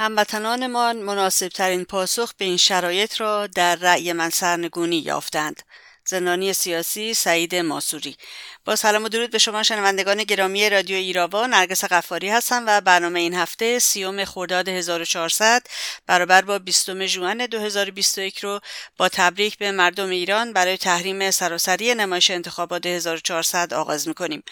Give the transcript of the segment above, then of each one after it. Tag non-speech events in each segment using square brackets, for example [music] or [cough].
هموطنانمان مناسب ترین پاسخ به این شرایط را در رأی من سرنگونی یافتند. زندانی سیاسی سعید ماسوری با سلام و درود به شما شنوندگان گرامی رادیو ایراوا نرگس قفاری هستم و برنامه این هفته سیوم خرداد 1400 برابر با 20 ژوئن 2021 رو با تبریک به مردم ایران برای تحریم سراسری نمایش انتخابات 1400 آغاز می‌کنیم.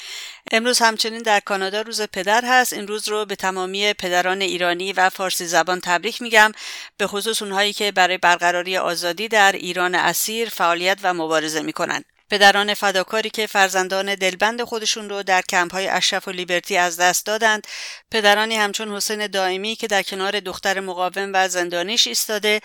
امروز همچنین در کانادا روز پدر هست. این روز رو به تمامی پدران ایرانی و فارسی زبان تبریک میگم. به خصوص اونهایی که برای برقراری آزادی در ایران اسیر فعالیت و مبارزه می‌کنند. پدران فداکاری که فرزندان دلبند خودشون رو در کمپ های اشرف و لیبرتی از دست دادند. پدرانی همچون حسین دائمی که در کنار دختر مقاوم و زندانیش ایستاده.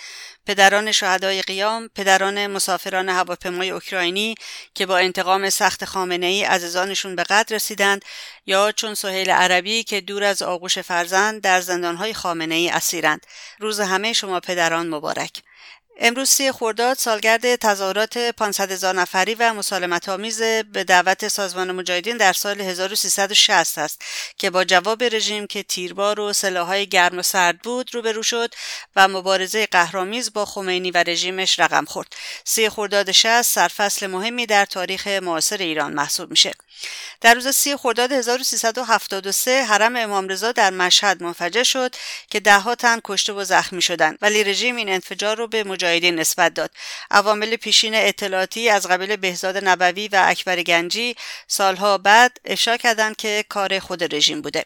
پدران شهدای قیام پدران مسافران هواپیمای اوکراینی که با انتقام سخت خامنه ای عزیزانشون به قدر رسیدند. یا چون سهیل عربی که دور از آغوش فرزند در زندانهای خامنه ای اسیرند. روز همه شما پدران مبارک. امروز سی خرداد سالگرد تظاهرات 500 هزار نفری و مسالمت آمیز به دعوت سازمان مجاهدین در سال 1360 است که با جواب رژیم که تیربار و سلاحهای گرم و سرد بود روبرو شد و مبارزه قهرامیز با خمینی و رژیمش رقم خورد. سی خرداد 60 سرفصل مهمی در تاریخ معاصر ایران محسوب میشه. در روز سی خرداد 1373 حرم امام رضا در مشهد منفجر شد که دهها تن کشته و زخمی شدند. ولی رژیم این انفجار رو به مجاهدین نسبت داد. عوامل پیشین اطلاعاتی از قبیل بهزاد نبوی و اکبر گنجی سالها بعد افشا کردند که کار خود رژیم بوده.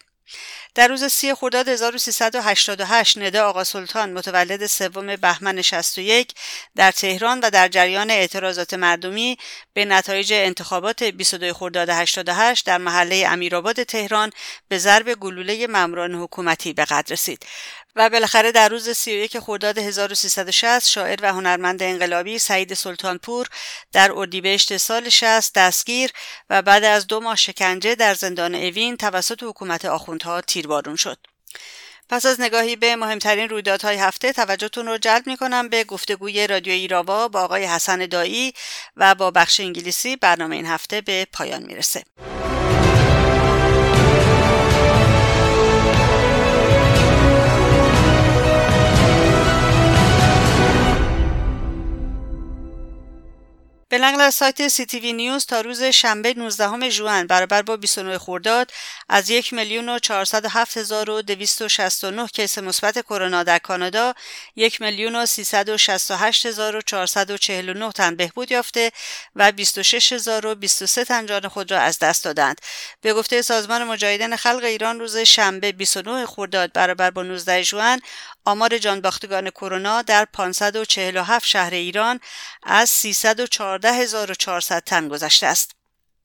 در روز سی خرداد 1388 ندا آقا سلطان متولد سوم بهمن 61 در تهران و در جریان اعتراضات مردمی به نتایج انتخابات 22 خرداد 88 در محله امیرآباد تهران به ضرب گلوله ماموران حکومتی به قدر رسید. و بالاخره در روز 31 خرداد 1360 شاعر و هنرمند انقلابی سعید سلطانپور در اردیبهشت سال 60 دستگیر و بعد از دو ماه شکنجه در زندان اوین توسط حکومت آخوندها تیربارون شد. پس از نگاهی به مهمترین رویدادهای هفته توجهتون رو جلب می‌کنم به گفتگوی رادیو ایراوا با آقای حسن دایی و با بخش انگلیسی برنامه این هفته به پایان می‌رسه. به نقل از سایت سی تی وی نیوز تا روز شنبه 19 ژوئن برابر با 29 خرداد از 1 میلیون و 407 هزار و 269 کیس مثبت کرونا در کانادا 1 میلیون و 368 هزار و 449 تن بهبود یافته و 26 هزار و 23 تن جان خود را از دست دادند. به گفته سازمان مجاهدین خلق ایران روز شنبه 29 خرداد برابر با 19 ژوئن آمار جانباختگان کرونا در 547 شهر ایران از 314400 تن گذشته است.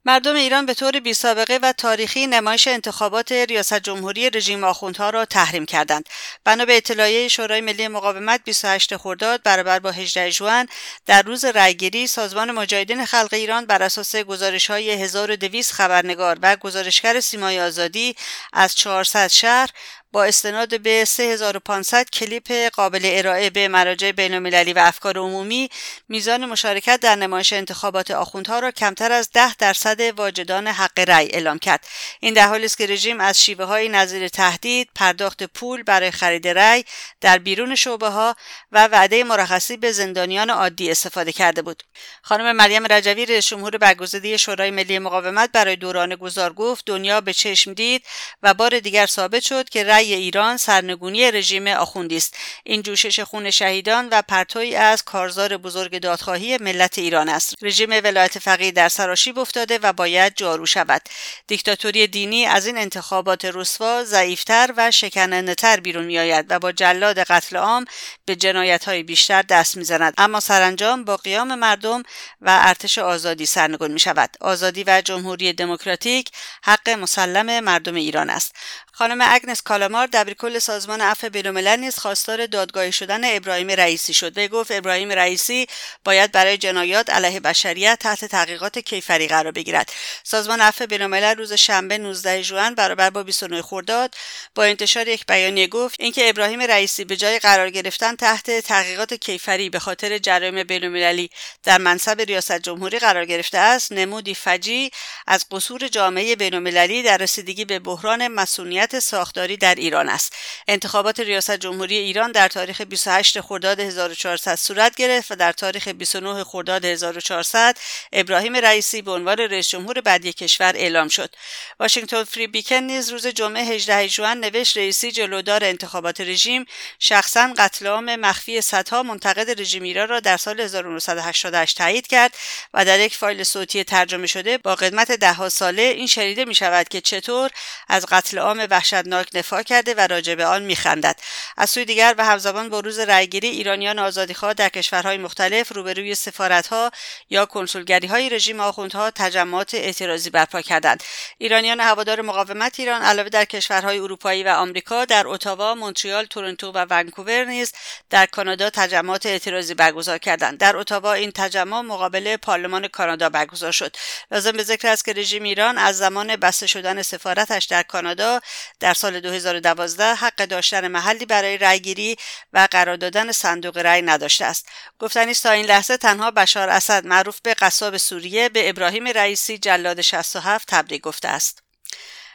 مردم ایران به طور بی سابقه و تاریخی نمایش انتخابات ریاست جمهوری رژیم آخوندها را تحریم کردند. بنا به اطلاعیه شورای ملی مقاومت 28 خرداد برابر با 18 ژوئن در روز رأیگیری سازمان مجاهدین خلق ایران بر اساس گزارش های 1200 خبرنگار و گزارشگر سیمای آزادی از 400 شهر با استناد به 3500 کلیپ قابل ارائه به مراجع بینالمللی و افکار عمومی میزان مشارکت در نمایش انتخابات آخوندها را کمتر از 10 درصد واجدان حق رأی اعلام کرد. این در حالی است که رژیم از شیوه های نظیر تهدید پرداخت پول برای خرید رأی در بیرون شعبه ها و وعده مرخصی به زندانیان عادی استفاده کرده بود. خانم مریم رجوی رئیس جمهور برگزیده شورای ملی مقاومت برای دوران گذار گفت دنیا به چشم دید و بار دیگر ثابت شد که رأی رأی ایران سرنگونی رژیم آخوندی است. این جوشش خون شهیدان و پرتوی از کارزار بزرگ دادخواهی ملت ایران است. رژیم ولایت فقیه در سراشیب افتاده و باید جارو شود. دیکتاتوری دینی از این انتخابات رسوا ضعیفتر و شکنندهتر بیرون میآید و با جلاد قتل عام به جنایت های بیشتر دست می‌زند. اما سرانجام با قیام مردم و ارتش آزادی سرنگون می شود آزادی و جمهوری دموکراتیک حق مسلم مردم ایران است. خانم اگنس کالامار دبیرکل سازمان عفو بینالملل نیز خواستار دادگاهی شدن ابراهیم رئیسی شد. و گفت ابراهیم رئیسی باید برای جنایات علیه بشریت تحت تحقیقات کیفری قرار بگیرد. سازمان عفو بینالملل روز شنبه 19 ژوئن برابر با 29 خرداد با انتشار یک بیانیه گفت اینکه ابراهیم رئیسی به جای قرار گرفتن تحت تحقیقات کیفری به خاطر جرایم بینالمللی در منصب ریاست جمهوری قرار گرفته است نمودی فجی از قصور جامعه بینالمللی در رسیدگی به بحران مسئولیت ساختاری در ایران است. انتخابات ریاست جمهوری ایران در تاریخ 28 خرداد 1400 صورت گرفت و در تاریخ 29 خرداد 1400 ابراهیم رئیسی به عنوان رئیس جمهور بعدی کشور اعلام شد. واشنگتن فری بیکن نیز روز جمعه 18 ژوئن نوشت رئیسی جلودار انتخابات رژیم شخصا قتل عام مخفی صدها منتقد رژیم ایران را در سال 1988 تایید کرد و در یک فایل صوتی ترجمه شده با قدمت دهها ساله این شنیده می شود که چطور از قتل عام وحشتناک دفاع کرده و راجع به آن میخندد. از سوی دیگر و همزمان با روز رأیگیری ایرانیان آزادیخواه در کشورهای مختلف روبروی سفارتها یا کنسولگری های رژیم آخوندها تجمعات اعتراضی برپا کردند. ایرانیان هوادار مقاومت ایران علاوه در کشورهای اروپایی و آمریکا در اتاوا مونتریال تورنتو و ونکوور نیز در کانادا تجمعات اعتراضی برگزار کردند. در اتاوا این تجمع مقابل پارلمان کانادا برگزار شد. لازم به ذکر است که رژیم ایران از زمان بسته شدن سفارتش در کانادا در سال 2012 حق داشتن محلی برای رأیگیری و قرار دادن صندوق رأی نداشته است. گفتنی است تا این لحظه تنها بشار اسد معروف به قصاب سوریه به ابراهیم رئیسی جلاد 67 تبریک گفته است.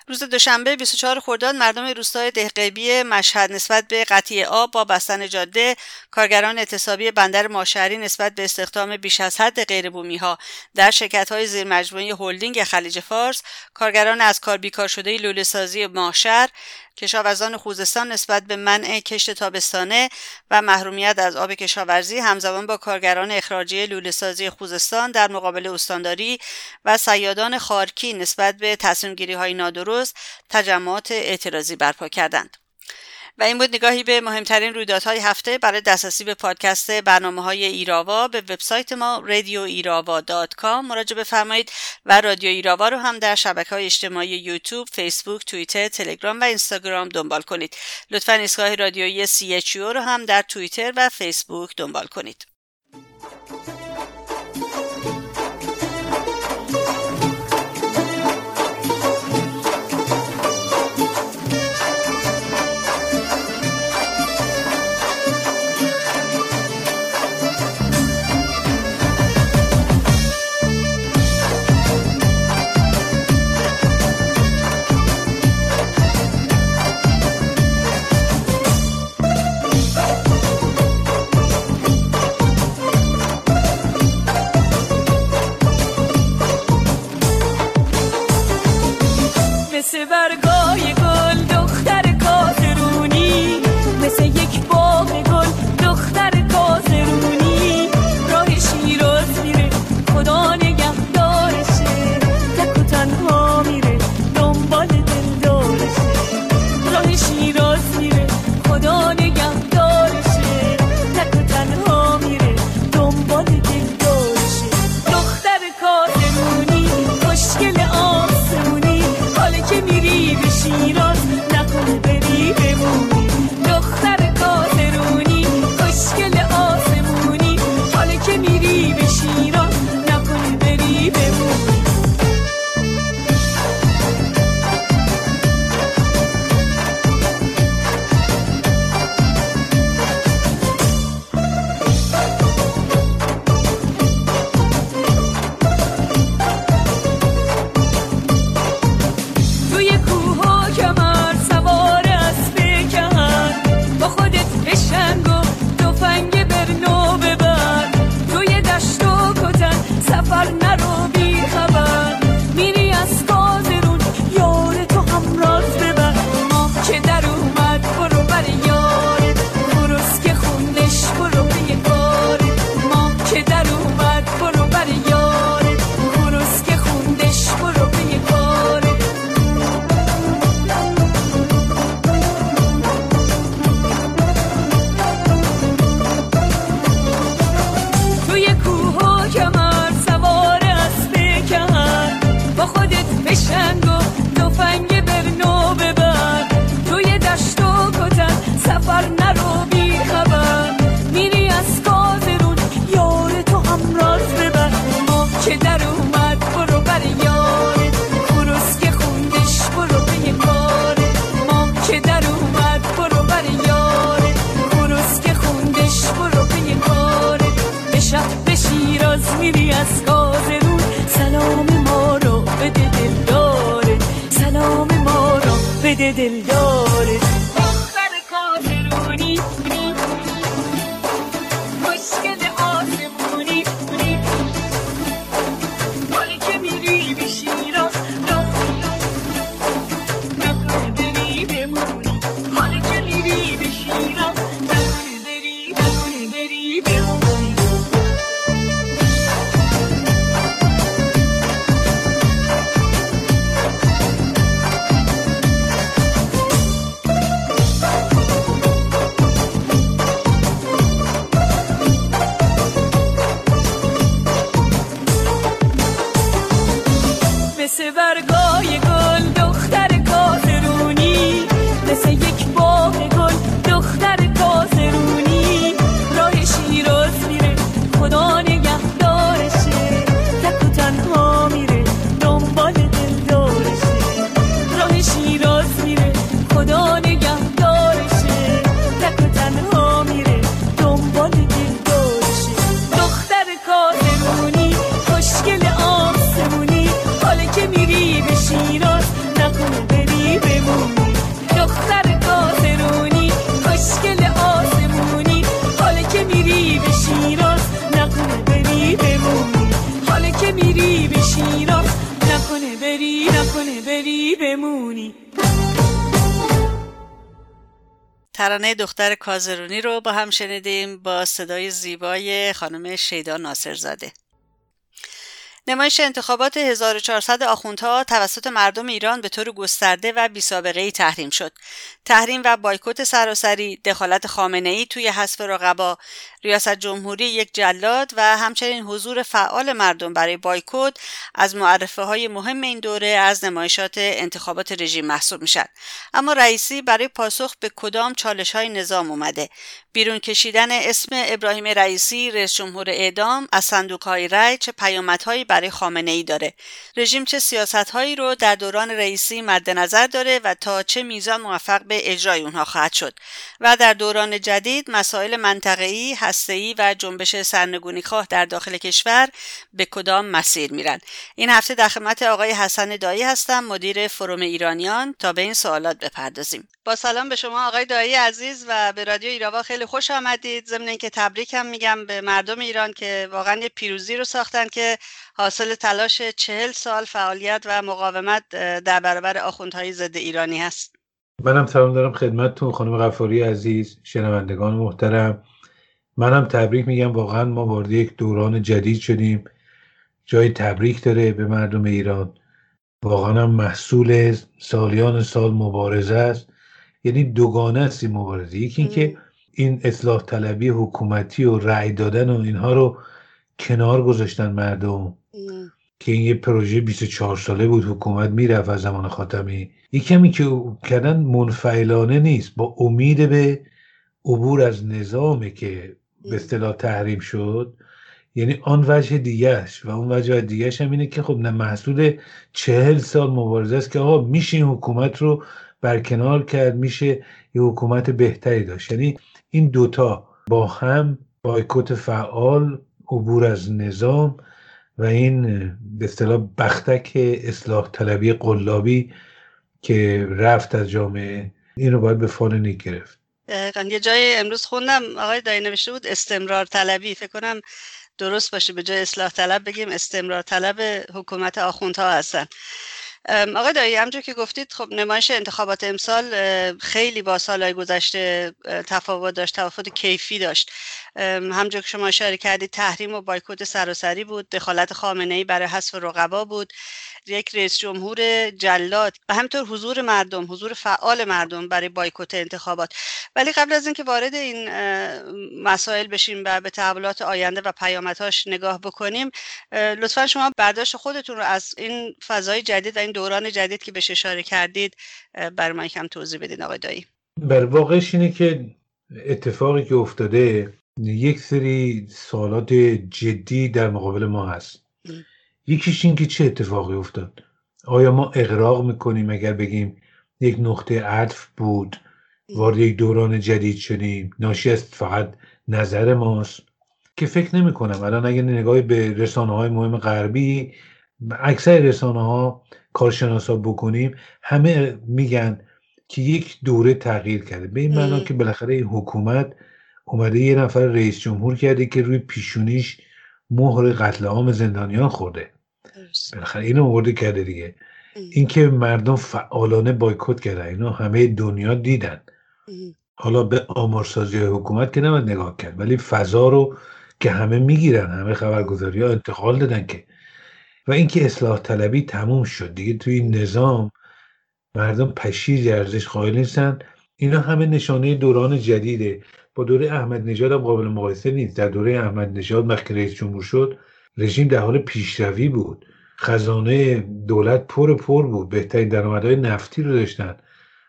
روز دوشنبه 24 خرداد مردم روستای دهقیبی مشهد نسبت به قطعی آب با بستن جاده کارگران اعتصابی بندر ماشهری نسبت به استخدام بیش از حد غیربومی ها در شرکت های زیر مجموعه هلدینگ خلیج فارس کارگران از کار بیکار شده لوله سازی ماشر کشاورزان خوزستان نسبت به منع کشت تابستانه و محرومیت از آب کشاورزی همزمان با کارگران اخراجی لوله سازی خوزستان در مقابل استانداری و سیادان خارکی نسبت به تصمیم های نادرست تجمعات اعتراضی برپا کردند. و این بود نگاهی به مهمترین رویدادهای هفته برای دسترسی به پادکست برنامه های ایراوا به وبسایت ما کام مراجعه بفرمایید و رادیو ایراوا رو هم در شبکه های اجتماعی یوتیوب، فیسبوک، توییتر، تلگرام و اینستاگرام دنبال کنید. لطفا ایستگاه رادیویی CHU رو هم در توییتر و فیسبوک دنبال کنید. سبا رو بده دلداره ترانه دختر کازرونی رو با هم شنیدیم با صدای زیبای خانم شیدا ناصرزاده. نمایش انتخابات 1400 آخوندها توسط مردم ایران به طور گسترده و ای تحریم شد. تحریم و بایکوت سراسری، دخالت خامنه ای توی حذف رقبا، ریاست جمهوری یک جلاد و همچنین حضور فعال مردم برای بایکوت از معرفه های مهم این دوره از نمایشات انتخابات رژیم محسوب میشن. اما رئیسی برای پاسخ به کدام چالش های نظام اومده بیرون کشیدن اسم ابراهیم رئیسی رئیس جمهور اعدام از صندوق های رای چه پیامدهایی برای خامنه ای داره. رژیم چه سیاست هایی رو در دوران رئیسی مد نظر داره و تا چه میزان موفق به اجرای اونها خواهد شد. و در دوران جدید مسائل منطقه‌ای، هسته‌ای و جنبش سرنگونی خواه در داخل کشور به کدام مسیر میرن؟ این هفته در خدمت آقای حسن دایی هستم مدیر فروم ایرانیان. تا به این سوالات بپردازیم. با سلام به شما آقای دایی عزیز و به رادیو ایراوا خیلی خوش آمدید. ضمن اینکه تبریکم میگم به مردم ایران که واقعا یه پیروزی رو ساختن که حاصل تلاش چهل سال فعالیت و مقاومت در برابر آخوندهای ضد ایرانی هست. منم سلام دارم خدمتتون خانم غفاری عزیز شنوندگان محترم. منم تبریک میگم. واقعا ما وارد یک دوران جدید شدیم. جای تبریک داره به مردم ایران. واقعا هم محصول سالیان سال مبارزه است. یعنی دوگانه است این مبارزه. یکی اینکه این اصلاح طلبی حکومتی و رأی دادن و اینها رو کنار گذاشتن مردم. که این یه پروژه 24 ساله بود حکومت می‌رفت از زمان خاتمی. یه کمی که کردن منفعلانه نیست با امید به عبور از نظامی که به اصطلاح تحریم شد. یعنی آن وجه دیگهش و اون وجه دیگهش هم اینه که خب نه محصول چهل سال مبارزه است که آقا میشه این حکومت رو برکنار کرد میشه یه حکومت بهتری داشت. یعنی این دوتا با هم بایکوت فعال عبور از نظام و این به اصطلاح بختک اصلاح طلبی قلابی که رفت از جامعه. این رو باید به فال گرفت. یه جای امروز خوندم آقای دایی نوشته بود استمرار طلبی. فکر کنم درست باشه به جای اصلاح طلب بگیم استمرار طلب حکومت آخوندها هستن. آقای دایی همجور که گفتید خب نمایش انتخابات امسال خیلی با سالهای گذشته تفاوت داشت تفاوت کیفی داشت. همجور که شما اشاره کردید تحریم و بایکوت سراسری بود دخالت خامنه ای برای حذف رقبا بود. یک رئیس جمهور جلاد و همینطور حضور مردم حضور فعال مردم برای بایکوت انتخابات. ولی قبل از اینکه وارد این مسائل بشیم و به تحولات آینده و پیامدهاش نگاه بکنیم لطفا شما برداشت خودتون رو از این فضای جدید و این دوران جدید که بهش اشاره کردید بر ما یکم توضیح بدین آقای دایی. بر واقعش اینه که اتفاقی که افتاده یک سری سوالات جدی در مقابل ما هست. یکیش این که چه اتفاقی افتاد؟ آیا ما اقراق می‌کنیم اگر بگیم یک نقطه عطف بود وارد یک دوران جدید شدیم ناشی از فقط نظر ماست؟ که فکر نمی کنم الان اگه نگاه به رسانه های مهم غربی اکثر رسانه ها کارشناسا بکنیم همه میگن که یک دوره تغییر کرده. به این معنا که بالاخره این حکومت اومده یه نفر رئیس جمهور کرده که روی پیشونیش مهر قتل عام زندانیان خورده. بالاخره اینو آورده کرده دیگه. اینکه مردم فعالانه بایکوت کردن اینو همه دنیا دیدن. حالا به آمارسازی حکومت که نباید نگاه کرد ولی فضا رو که همه می‌گیرن همه خبرگزاری ها انتقال دادن که. و اینکه اصلاح طلبی تموم شد دیگه توی این نظام مردم پشیر ارزش قائل نیستن. اینا همه نشانه دوران جدیده. با دوره احمد نژاد هم قابل مقایسه نیست. در دوره احمد نژاد وقتی رئیس جمهور شد رژیم در حال پیشروی بود. خزانه دولت پر پر بود. بهترین درآمدهای نفتی رو داشتن.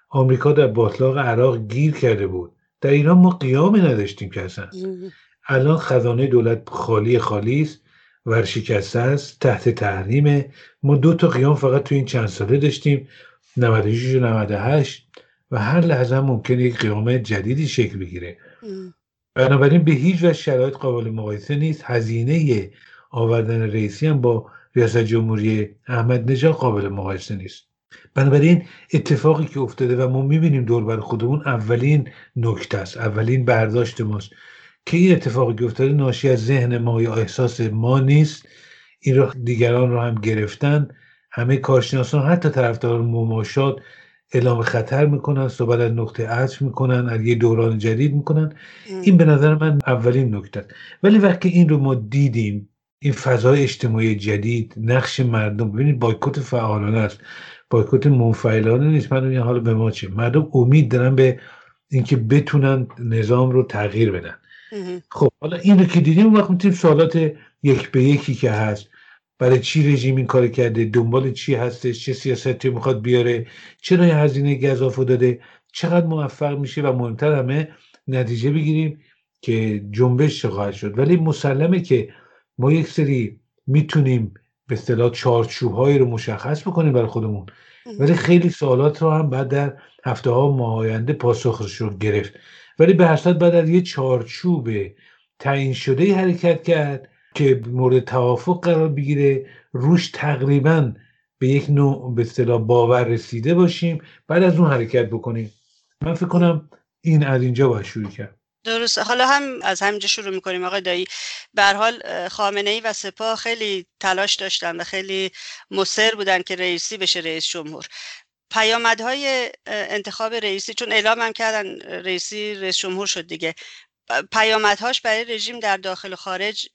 آمریکا در باطلاق عراق گیر کرده بود. در ایران ما قیامی نداشتیم که اصلا. الان خزانه دولت خالی خالی است ورشکسته است تحت تحریم ما دو تا قیام فقط تو این چند ساله داشتیم 96 و 98 و هر لحظه هم ممکنه یک قیام جدیدی شکل بگیره. بنابراین به هیچ وجه شرایط قابل مقایسه نیست. هزینه آوردن رئیسی هم با ریاست جمهوری احمد نژاد قابل مقایسه نیست. بنابراین اتفاقی که افتاده و ما می‌بینیم دور بر خودمون اولین نکته است اولین برداشت ماست که این اتفاقی که افتاده ناشی از ذهن ما یا احساس ما نیست. این رو دیگران رو هم گرفتن. همه کارشناسان حتی طرفدار مماشات اعلام خطر می‌کنن صحبت از نقطه عطف می‌کنن از یه دوران جدید می‌کنن. این به نظر من اولین نکته ولی وقتی این رو ما دیدیم این فضای اجتماعی جدید نقش مردم ببینید بایکوت فعالانه است. بایکوت منفعلانه نیست. من این حالا به ما چه؟ مردم امید دارن به اینکه بتونن نظام رو تغییر بدن. خب حالا این رو که دیدیم وقت می‌تونیم سوالات یک به یکی که هست. برای چی رژیم این کار کرده؟ دنبال چی هستش؟ چه سیاستی می‌خواد بیاره؟ چرا یه هزینه گذافو داده؟ چقدر موفق میشه؟ و مهمتر همه نتیجه بگیریم که جنبش خواهد شد. ولی مسلمه که ما یک سری می‌تونیم به اصطلاح چارچوبهایی رو مشخص بکنیم برای خودمون. ولی خیلی سوالات رو هم بعد در هفته ها ماه آینده پاسخش رو گرفت. ولی به هر بعد از یه چارچوب تعیین شده حرکت کرد که مورد توافق قرار بگیره روش تقریبا به یک نوع به اصطلاح باور رسیده باشیم بعد از اون حرکت بکنیم. من فکر کنم این از اینجا باید شروع کرد. درست حالا هم از همینجا شروع می‌کنیم آقای دایی. به حال خامنه ای و سپاه خیلی تلاش داشتن و خیلی مصر بودن که رئیسی بشه رئیس جمهور. پیامدهای انتخاب رئیسی چون اعلام هم کردن رئیسی رئیس جمهور شد دیگه. پیامدهاش برای رژیم در داخل و خارج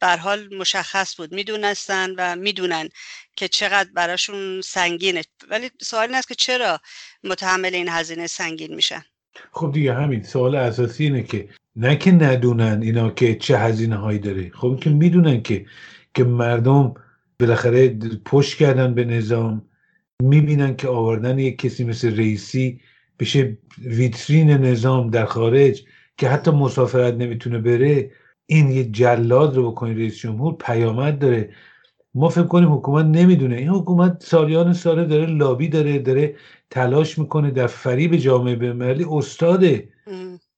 بر حال مشخص بود. می‌دونستن و می‌دونن که چقدر براشون سنگینه. ولی سوال این است که چرا متحمل این هزینه سنگین میشن؟ خب دیگه همین سوال اساسی اینه که نه که ندونن اینا که چه هزینه هایی داره. خب که می‌دونن که که مردم بالاخره پشت کردن به نظام می‌بینن که آوردن یک کسی مثل رئیسی بشه ویترین نظام در خارج که حتی مسافرت نمی‌تونه بره این یه جلاد رو بکنید رئیس جمهور پیامد داره. ما فکر کنیم حکومت نمی‌دونه. این حکومت سالیان ساله داره لابی داره داره تلاش می‌کنه در فریب جامعه بینالمللی استاده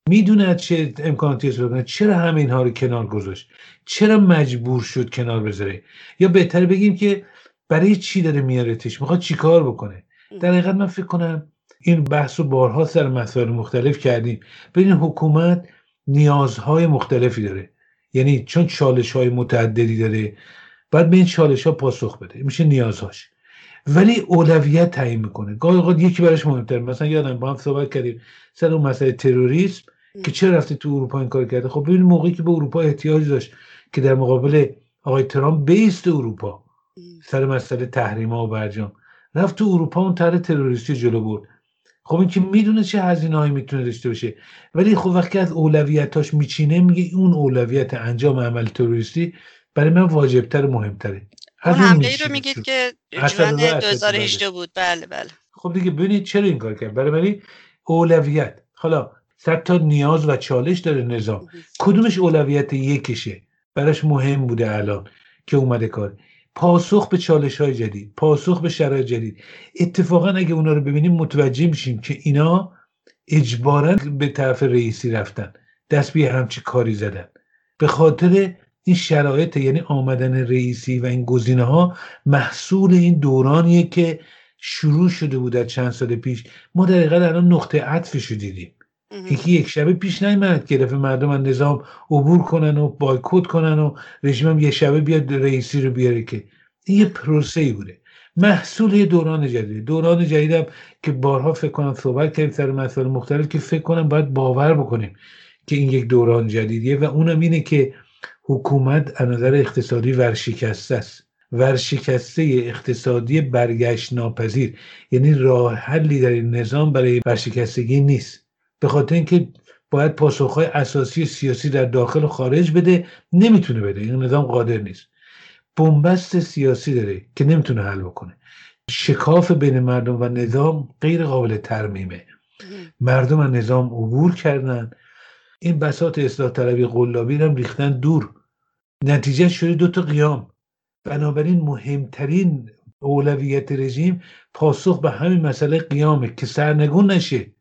می‌دونه چه امکاناتی استفاده چرا همه اینها رو کنار گذاشت؟ چرا مجبور شد کنار بذاره؟ یا بهتر بگیم که برای چی داره میارتش؟ می‌خواد چیکار بکنه؟ در حقیقت من فکر کنم این بحث رو بارها سر مسائل مختلف کردیم. ببین حکومت نیازهای مختلفی داره. یعنی چون چالش های متعددی داره باید به این چالش ها پاسخ بده. میشه نیازهاش. ولی اولویت تعیین می‌کنه. گاهی اوقات یکی براش مهمتر مثلا یادم با هم صحبت کردیم سر اون مسئله تروریسم که چه رفته تو اروپا این کار کرده؟ خب ببین موقعی که به اروپا احتیاج داشت که در مقابل آقای ترامپ بیست اروپا سر مسئله تحریما و برجام رفت تو اروپا اون طرح تروریستی جلو برد. خب این که می‌دونه چه هزینه هایی می‌تونه داشته باشه. ولی خب وقتی از اولویتاش میچینه میگه اون اولویت انجام عمل تروریستی برای من واجبتر و مهمتره. اون حمله ای رو میگید که جوان 2018 بود. بله بله. خب دیگه ببینید چرا این کار کرد. برای من اولویت. حالا صد تا نیاز و چالش داره نظام. کدومش اولویت یکشه؟ براش مهم بوده الان که اومده کار. پاسخ به چالش های جدید پاسخ به شرایط جدید. اتفاقا اگه اونا رو ببینیم متوجه میشیم که اینا اجبارا به طرف رئیسی رفتن. دست به همچی کاری زدن. به خاطر این شرایط یعنی آمدن رئیسی و این گزینه ها محصول این دورانیه که شروع شده بود در چند سال پیش. ما در الان نقطه عطفش رو دیدیم. یکی یک شبه پیش نیمد که دفعه مردم از نظام عبور کنن و بایکوت کنن و رژیم هم یه شبه بیاد رئیسی رو بیاره که. این یه پروسه ای بوده. محصول یه دوران جدید. دوران جدیدم که بارها فکر کنم صحبت کردیم سر مسائل مختلف که فکر کنم باید باور بکنیم که این یک دوران جدیدیه و اونم اینه که حکومت از نظر اقتصادی ورشکسته است. ورشکسته اقتصادی برگشت ناپذیر یعنی راه حلی در این نظام برای ورشکستگی نیست. به خاطر اینکه باید پاسخهای اساسی سیاسی در داخل و خارج بده نمی‌تونه بده. این نظام قادر نیست. بنبست سیاسی داره که نمی‌تونه حل بکنه. شکاف بین مردم و نظام غیر قابل ترمیمه مردم از نظام عبور کردن. این بساط اصلاح طلبی قلابی هم ریختن دور. نتیجه شده دو تا قیام. بنابراین مهمترین اولویت رژیم پاسخ به همین مسئله قیامه که سرنگون نشه.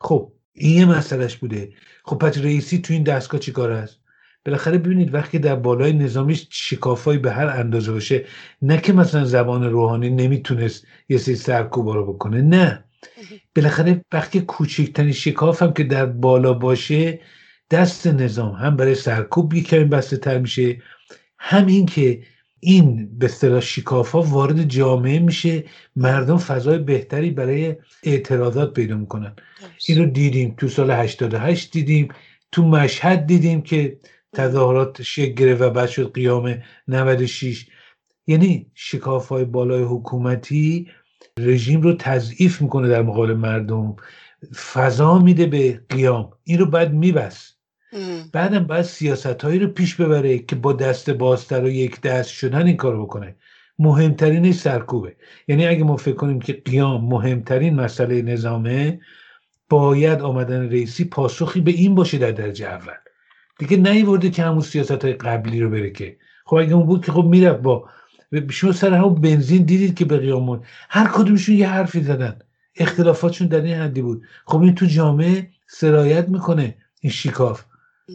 خب این یه مسئلهش بوده. خب پس رئیسی تو این دستگاه چیکار است؟ بالاخره ببینید وقتی در بالای نظامیش شکافایی به هر اندازه باشه نه که مثلا زبان روحانی نمی‌تونست یه سری سرکوبا رو بکنه نه. بالاخره وقتی کوچکترین شکاف هم که در بالا باشه دست نظام هم برای سرکوب یک کمی بسته تر میشه همین که این به اصطلاح شکاف ها وارد جامعه میشه مردم فضای بهتری برای اعتراضات پیدا می‌کنن. این رو دیدیم تو سال 88 دیدیم تو مشهد دیدیم که تظاهرات شکل گرفت و بعد شد قیام 96 یعنی شکاف های بالای حکومتی رژیم رو تضعیف می‌کنه در مقابل مردم. فضا میده به قیام. این رو باید میبست. بعدم باید سیاست هایی رو پیش ببره که با دست بازتر و یک دست شدن این کار بکنه. مهمترینش سرکوبه. یعنی اگه ما فکر کنیم که قیام مهمترین مسئله نظامه باید آمدن رئیسی پاسخی به این باشه در درجه اول. دیگه نیورده که همون سیاست های قبلی رو بره که. خب اگه اون بود که خب می‌رفت با شما سر همون بنزین دیدید که به قیامون هر کدومشون یه حرفی زدن. اختلافاتشون در این حدی بود. خب این تو جامعه سرایت می‌کنه این شیکاف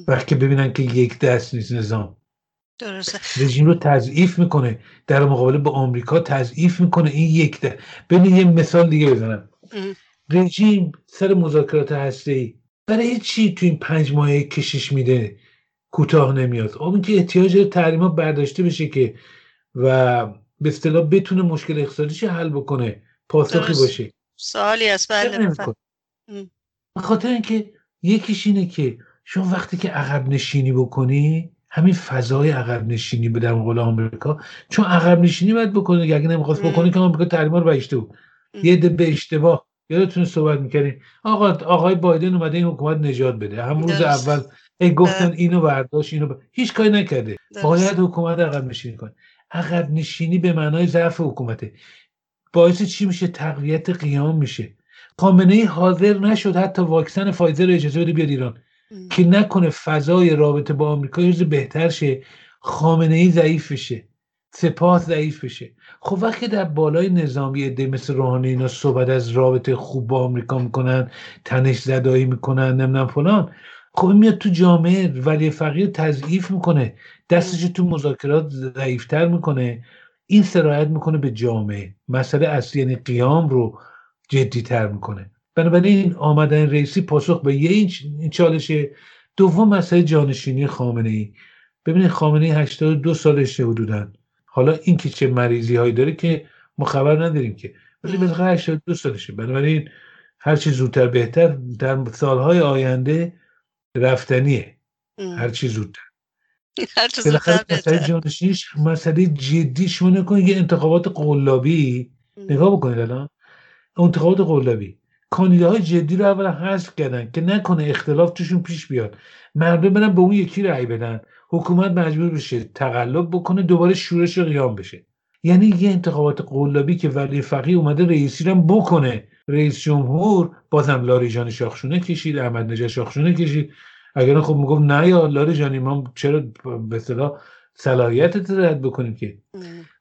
وقتی ببینن که یک دست نیست نظام. درسته. رژیم رو تضعیف می‌کنه. در مقابله با آمریکا تضعیف می‌کنه این یک ده ببین یه مثال دیگه بزنم. رژیم سر مذاکرات هسته ای برای چی تو این پنج ماه کشش میده؟ کوتاه نمیاد. اون که احتیاج تحریما برداشته بشه که و به اصطلاح بتونه مشکل اقتصادیش حل بکنه. پاسخی باشه. سوالی از بله خاطر اینکه یکیش اینه که شما وقتی که عقب نشینی بکنی همین فضای عقب نشینی به در مقابل آمریکا چون عقب نشینی باید بکنه اگه نمی‌خواست بکنه که آمریکا تحریما رو بهشته بود یه ده به اشتباه. یادتون صحبت می‌کردیم. آقا آقای بایدن اومده این حکومت نجات بده. هم روز اول ای گفتن اینو برداشت اینو هیچ کاری نکرده. باید حکومت عقب نشینی کنه. عقب نشینی به معنای ضعف حکومته. باعث چی میشه؟ تقویت قیام میشه. خامنه ای حاضر نشد حتی واکسن فایزر رو اجازه بده بیاد ایران. که نکنه فضای رابطه با آمریکا یه بهتر شه خامنه ای ضعیف بشه سپاه ضعیف بشه. خب وقتی در بالای نظامی عده مثل روحانی اینا صحبت از رابطه خوب با آمریکا می‌کنن تنش زدایی می‌کنن نمی‌دونم فلان خب میاد تو جامعه ولی فقیر تضعیف می‌کنه. دستش تو مذاکرات ضعیفتر می‌کنه. این سرایت می‌کنه به جامعه. مسئله اصلی یعنی قیام رو جدیتر می‌کنه. بنابراین آمدن رئیسی پاسخ به یه این چالشه. دوم مسئله جانشینی خامنه ای ببینید خامنه ای 82 سالشه حدودا. حالا این که چه مریضی هایی داره که ما خبر نداریم که. ولی بالاخره 82 سالشه. بنابراین هر چی زودتر بهتر در سالهای آینده رفتنیه. هر چی زودتر. [laughs] بالاخره مسئله جانشینیش مسئله جدی شما نکنید یه انتخابات قلابی. نگاه بکنید الان. انتخابات قلابی. کاندیداهای جدی رو اولا حذف کردن که نکنه اختلاف توشون پیش بیاد. مردم برن به اون یکی رأی بدن. حکومت مجبور بشه تقلب بکنه دوباره شورش و قیام بشه. یعنی یه انتخابات قلابی که ولی فقیه اومده رئیسی رو بکنه. رئیس جمهور بازم لاریجان شاخشونه کشید احمد نژاد شاخشونه کشید. اگر خب می‌گفت نه یا لاریجانی ما چرا به اصطلاح صلاحیت رد بکنیم که؟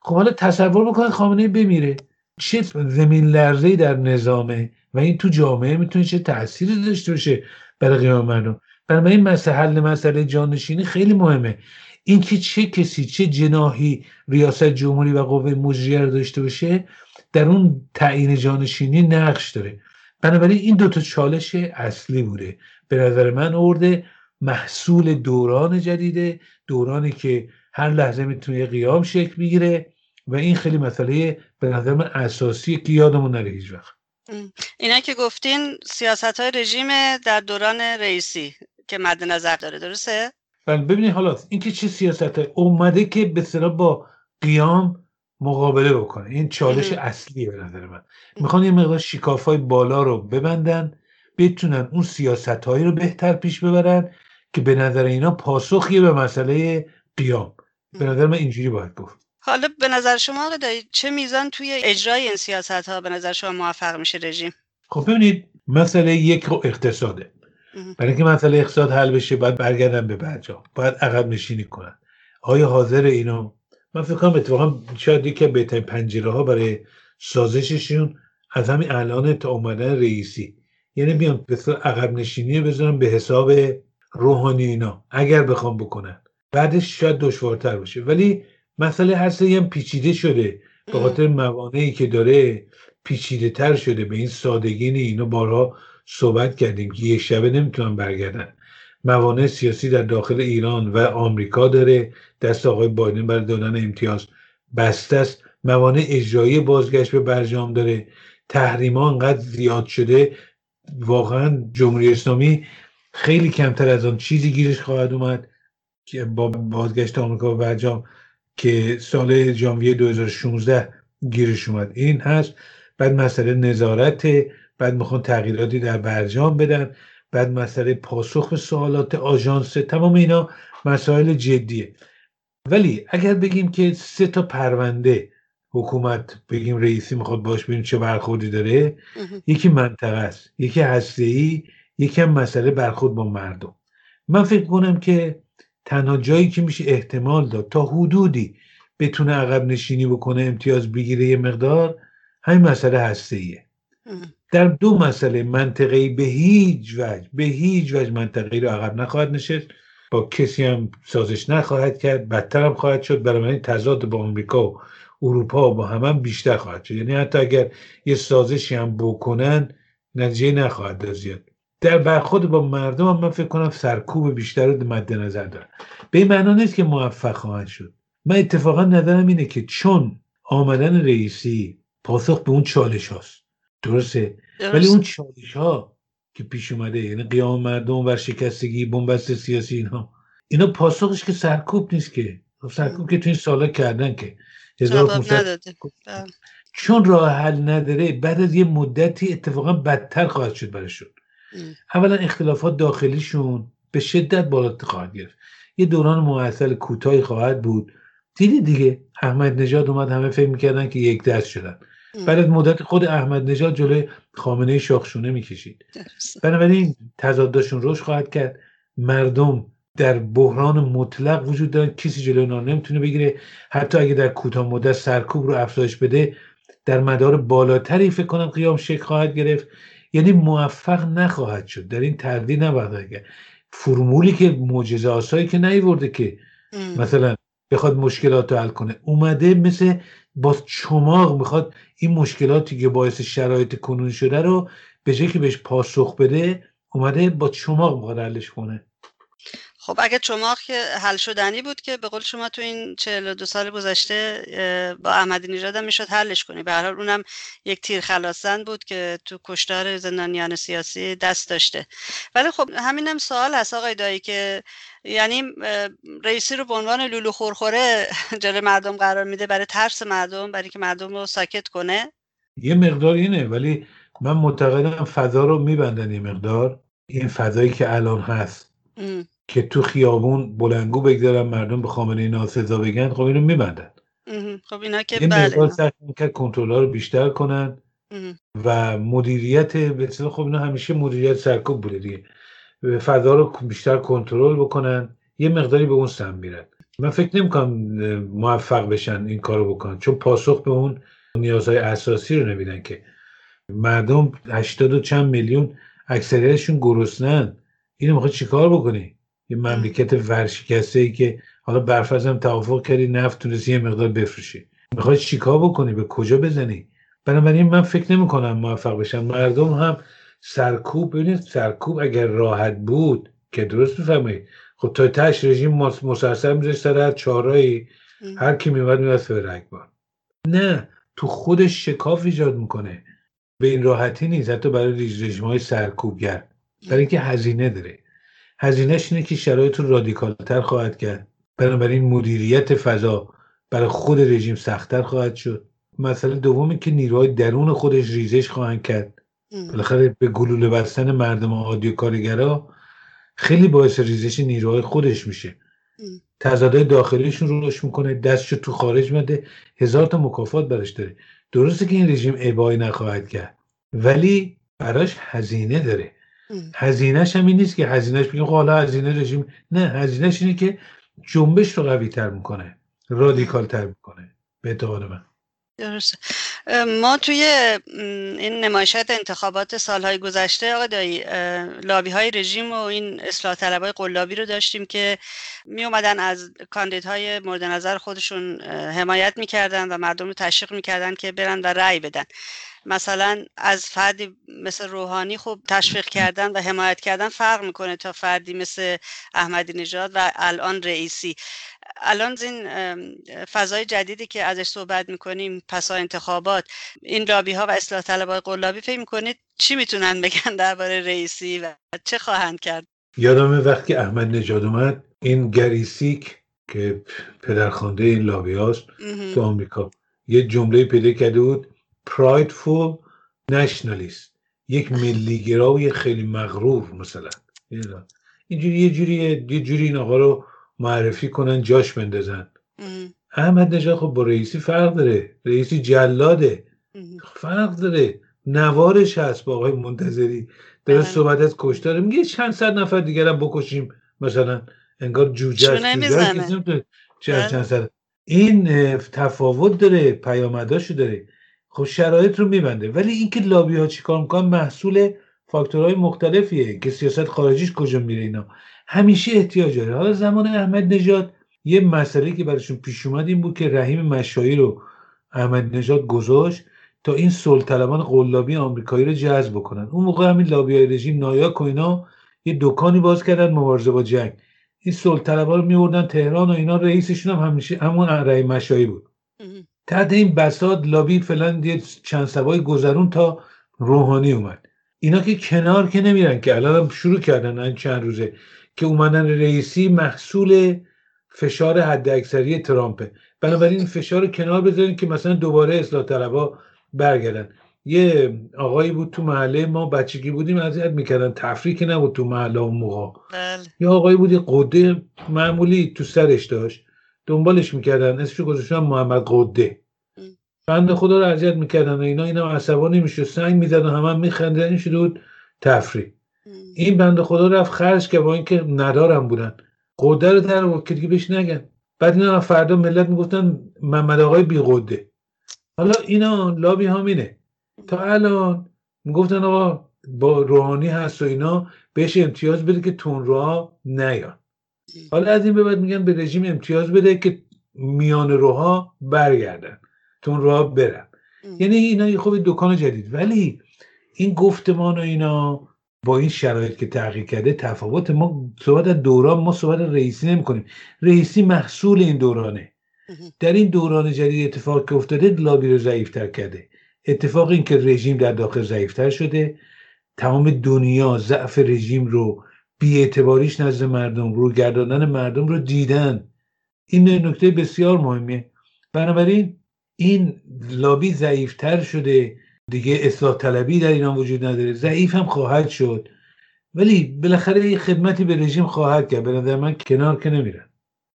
خب حالا تصور بکنید خامنه بمیره. چه زمین لرزه در نظامه و این تو جامعه می‌تونه چه تأثیری داشته باشه برای قیام مردم؟ بنابراین مسئله حل مسئله جانشینی خیلی مهمه. اینکه چه کسی چه جناهی ریاست جمهوری و قوه مجریه رو داشته باشه در اون تعیین جانشینی نقش داره. بنابراین این دوتا چالش اصلی بوده. به نظر من ارده محصول دوران جدیده دورانی که هر لحظه می‌تونه قیام شکل بگیره و این خیلی مسئله به نظر من اساسی که یادمون نره هیچ وقت. اینا که گفتین سیاست های رژیم در دوران رئیسی که مد نظر داره درسته؟ بله ببینید حالا اینکه چه سیاست اومده که به با قیام مقابله بکنه. این چالش اصلیه به نظر من. می‌خوان یه مقدار شکاف های بالا رو ببندن بتونن اون سیاست هایی رو بهتر پیش ببرن که به نظر اینا پاسخیه به مسئله قیام. به نظر من اینجوری باید گفت. حالا به نظر شما آقای چه میزان توی اجرای این سیاست ها به نظر شما موفق میشه رژیم؟ خب ببینید مسئله یک رو اقتصاده. برای اینکه مسئله اقتصاد حل بشه باید برگردن به برجام باید عقب نشینی کنن. آیا حاضر اینا من فکر کنم اتفاقا شاید یکی بهترین پنجره ها برای سازششون از همین الان تا اومدن رئیسی. یعنی بیان به عقب نشینی بذارن به حساب روحانی اینا اگر بخوام بکنن. بعدش شاید دشوارتر باشه. ولی مسئله هر هم پیچیده شده. به خاطر موانعی که داره پیچیده تر شده. به این سادگی نه اینو بارها صحبت کردیم که یک شبه نمی‌تونن برگردن. موانع سیاسی در داخل ایران و آمریکا داره. دست آقای بایدن برای دادن امتیاز بسته است. موانع اجرایی بازگشت به برجام داره. تحریما انقدر زیاد شده. واقعا جمهوری اسلامی خیلی کمتر از آن چیزی گیرش خواهد اومد که با بازگشت آمریکا به برجام که سال ژانویه 2016 گیرش اومد. این هست. بعد مسئله نظارت. بعد می‌خوان تغییراتی در برجام بدن. بعد مسئله پاسخ به سوالات آژانس. تمام اینا مسائل جدیه. ولی اگر بگیم که سه تا پرونده حکومت بگیم رئیسی می‌خواد باش ببینیم چه برخوردی داره یکی منطقه است یکی هسته ای یکی هم مسئله برخورد با مردم. من فکر کنم که تنها جایی که میشه احتمال داد تا حدودی بتونه عقب نشینی بکنه امتیاز بگیره یه مقدار همین مسئله هسته ایه در دو مسئله منطقه‌ای به هیچ وجه به هیچ وجه منطقه‌ای رو عقب نخواهد نشست. با کسی هم سازش نخواهد کرد بدتر هم خواهد شد. برای من تضاد با آمریکا و اروپا و با هم, هم بیشتر خواهد شد. یعنی حتی اگر یه سازشی هم بکنن نتیجه نخواهد داد زیاد. در برخورد با مردم هم من فکر کنم سرکوب بیشتر رو مد نظر دارن. به این معنا نیست که موفق خواهد شد. من اتفاقا نظرم اینه که چون آمدن رئیسی پاسخ به اون چالش هاست. درسته؟ ولی اون چالش ها که پیش اومده یعنی قیام مردم و شکستگی بنبست سیاسی اینها اینا پاسخش که سرکوب نیست که. خب سرکوب که تو این سالا کردن که. بله. چون راه حل نداره بعد از یه مدتی اتفاقا بدتر خواهد شد برشون اولا اختلافات داخلیشون به شدت بالا خواهد گرفت. یه دوران معطل کوتاهی خواهد بود. دیدی دیگه احمد نژاد اومد همه فکر می‌کردن که یک دست شدن. بعد از مدت خود احمد نژاد جلوی خامنه شاخشونه می‌کشید. بنابراین تضادشون روش خواهد کرد. مردم در بحران مطلق وجود دارن. کسی جلوی اونا نمی‌تونه بگیره. حتی اگه در کوتاه مدت سرکوب رو افزایش بده در مدار بالاتری فکر کنم قیام شکل خواهد گرفت. یعنی موفق نخواهد شد. در این تردید نباید اگر فرمولی که معجزه آسایی که نیورده که مثلا بخواد مشکلات رو حل کنه. اومده مثل با چماق می‌خواد این مشکلاتی که باعث شرایط کنون شده رو به جای که بهش پاسخ بده اومده با چماق می‌خواد حلش کنه. خب اگه چماق که حل شدنی بود که به قول شما تو این 42 سال گذشته با احمدی نژاد هم می‌شد حلش کنی. به هر حال اونم یک تیر خلاصن بود که تو کشتار زندانیان سیاسی دست داشته. ولی خب همینم سوال هست آقای دایی که یعنی رئیسی رو به عنوان لولو خورخوره [laughs] جلوی مردم قرار میده برای ترس مردم برای که مردم رو ساکت کنه. یه مقدار اینه ولی من معتقدم فضا رو میبندن یه مقدار. این فضایی که الان هست. که تو خیابون بلنگو بگذارن مردم به خامنه ناسزا بگن خب اینو میبندن. خب اینا که بله که کنترل رو بیشتر کنن و مدیریت به خب اینا همیشه مدیریت سرکوب بوده دیگه. فضا رو بیشتر کنترل بکنن یه مقداری به اون سم میرن. من فکر نمی‌کنم موفق بشن این کارو بکنن. چون پاسخ به اون نیازهای اساسی رو نمیدن که. مردم هشتاد و چند میلیون اکثریتشون گرسنن. اینو می‌خواد چیکار بکنی؟ یه مملکت ورشکسته ای که حالا برفرض هم توافق کردی نفت تونستی یه مقدار بفروشی. می‌خوای چیکار بکنی؟ به کجا بزنی؟ بنابراین من فکر نمی کنم موفق بشن مردم هم سرکوب ببینید سرکوب اگر راحت بود که درست بفهمید خب تا تش رژیم مسلسل میذاشت سر هر چهارایی هر کی میومد میاد به نه تو خودش شکاف ایجاد می‌کنه. به این راحتی نیست حتی برای رژیم های سرکوبگر. برای اینکه هزینه داره. هزینهش اینه که شرایط رو رادیکالتر خواهد کرد. بنابراین مدیریت فضا برای خود رژیم سختتر خواهد شد. مسئله دومی که نیروهای درون خودش ریزش خواهند کرد. بالاخره به گلوله بستن مردم عادی و کارگرا خیلی باعث ریزش نیروهای خودش میشه. تضادهای داخلیشون رو روش می‌کنه دستشو تو خارج مده هزار تا مکافات براش داره. درسته که این رژیم ابایی نخواهد کرد ولی براش هزینه داره. هزینهش هم این نیست که هزینهش بگیم خب حالا هزینه رژیم. نه هزینهش اینه که جنبش رو قوی تر می‌کنه رادیکال تر می‌کنه. به اعتقاد من. درسته. ما توی این نمایشات انتخابات سالهای گذشته آقا دایی لابی های رژیم و این اصلاح طلب های قلابی رو داشتیم که می اومدن از کاندیدهای مورد نظر خودشون حمایت می‌کردن و مردم رو تشویق می‌کردن که برن و رأی بدن. مثلا از فردی مثل روحانی خوب تشویق کردن و حمایت کردن فرق می‌کنه تا فردی مثل احمدی نژاد و الان رئیسی. الان این فضای جدیدی که ازش صحبت می‌کنیم پسا انتخابات این لابی ها و اصلاح طلبای قلابی فکر می‌کنید چی می‌تونن بگن درباره رئیسی و چه خواهند کرد؟ یادم وقتی احمد نژاد اومد این گریسیک که پدرخوانده این لابی هاست تو آمریکا یه جمله پیدا کرده بود پرایدفول نشنالیست یک ملیگراوی خیلی مغرور مثلا. اینجوری یه جوری یه جوری این آقا رو معرفی کنن جاش بندازن. احمد نژاد خب با رئیسی فرق داره. رئیسی جلاده. فرق داره. نوارش هست با آقای منتظری. داره بله. صحبت از کشتاره میگه چند صد نفر دیگر هم بکشیم. مثلا انگار جوجه بله. چند صد. این تفاوت داره. پیامداشو داره. خب شرایط رو میبنده. ولی اینکه لابی ها چیکار می‌کنن محصول فاکتورهای مختلفیه که سیاست خارجیش کجا میره اینا. همیشه احتیاج داره. حالا زمان احمد نژاد یه مسئله که براشون پیش اومد این بود که رحیم مشایی رو احمد نژاد گذاشت تا این سلطلبان قلابی آمریکایی رو جذب بکنن. اون موقع همین لابی های رژیم نایاک و اینا یه دکانی باز کردن مبارزه با جنگ. این سلطلبان رو میوردن تهران و اینا رئیسشون هم همیشه همون رحیم مشایی بود. تحت این بساد لابی فلان یه چند سبای گذرون تا روحانی اومد. اینا که کنار که نمیرن که الان شروع کردن این چند روزه که اومدن رئیسی محصول فشار حداکثری ترامپه بنابراین فشار کنار بذارین که مثلا دوباره اصلاح طلبا برگردن. یه آقایی بود تو محله ما بچگی بودیم اذیت می‌کردن. تفریقی نبود تو محله اون موقع. بله. یه آقایی بودی قده معمولی تو سرش داشت. دنبالش می‌کردن. اسمش گذاشتن محمد قده. بند خدا رو اذیت می‌کردن و اینا. اینا عصبانی میشه سنگ می‌زدن همه هم این شده بود تفریح. این بند خدا رفت خرج که با اینکه ندارم بودن. قده رو در آورد که دیگه بهش نگن. بعد اینا فردا ملت می‌گفتن محمد آقای بی قده. حالا اینا لابی همینه. تا الان می‌گفتن آقا با روحانی هست و اینا بهش امتیاز بده که تون روها نیان. حالا از این به بعد میگن به رژیم امتیاز بده که میان روها برگردن تون راه برن. یعنی اینا یه خوب دکان جدید. ولی این گفتمان و اینا با این شرایط که تغییر کرده تفاوت ما صحبت از دوران ما صحبت رئیسی نمی کنیم رئیسی محصول این دورانه. در این دوران جدید اتفاق که افتاده لابی رو ضعیفتر کرده. اتفاق این که رژیم در داخل ضعیفتر شده تمام دنیا ضعف رژیم رو بیاعتباریش نزد مردم رو گرداندن مردم رو دیدن. این نکته بسیار مهمیه. بنابراین این لابی ضعیفتر شده. دیگه اصلاح طلبی در ایران وجود نداره. ضعیف هم خواهد شد. ولی بالاخره یه خدمتی به رژیم خواهد کرد. به نظر من کنار که نمیرن.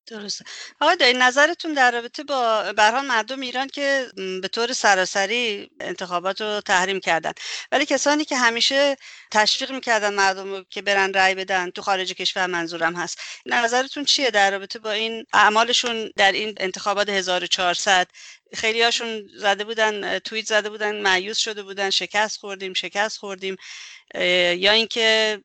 درسته آقای دایی نظرتون در رابطه با برحال مردم ایران که به طور سراسری انتخابات رو تحریم کردن ولی کسانی که همیشه تشویق می‌کردن مردم رو که برن رأی بدن تو خارج کشور منظورم هست. نظرتون چیه در رابطه با این اعمالشون در این انتخابات 1400 خیلی هاشون زده بودن توییت زده بودن معیوس شده بودن شکست خوردیم شکست خوردیم یا اینکه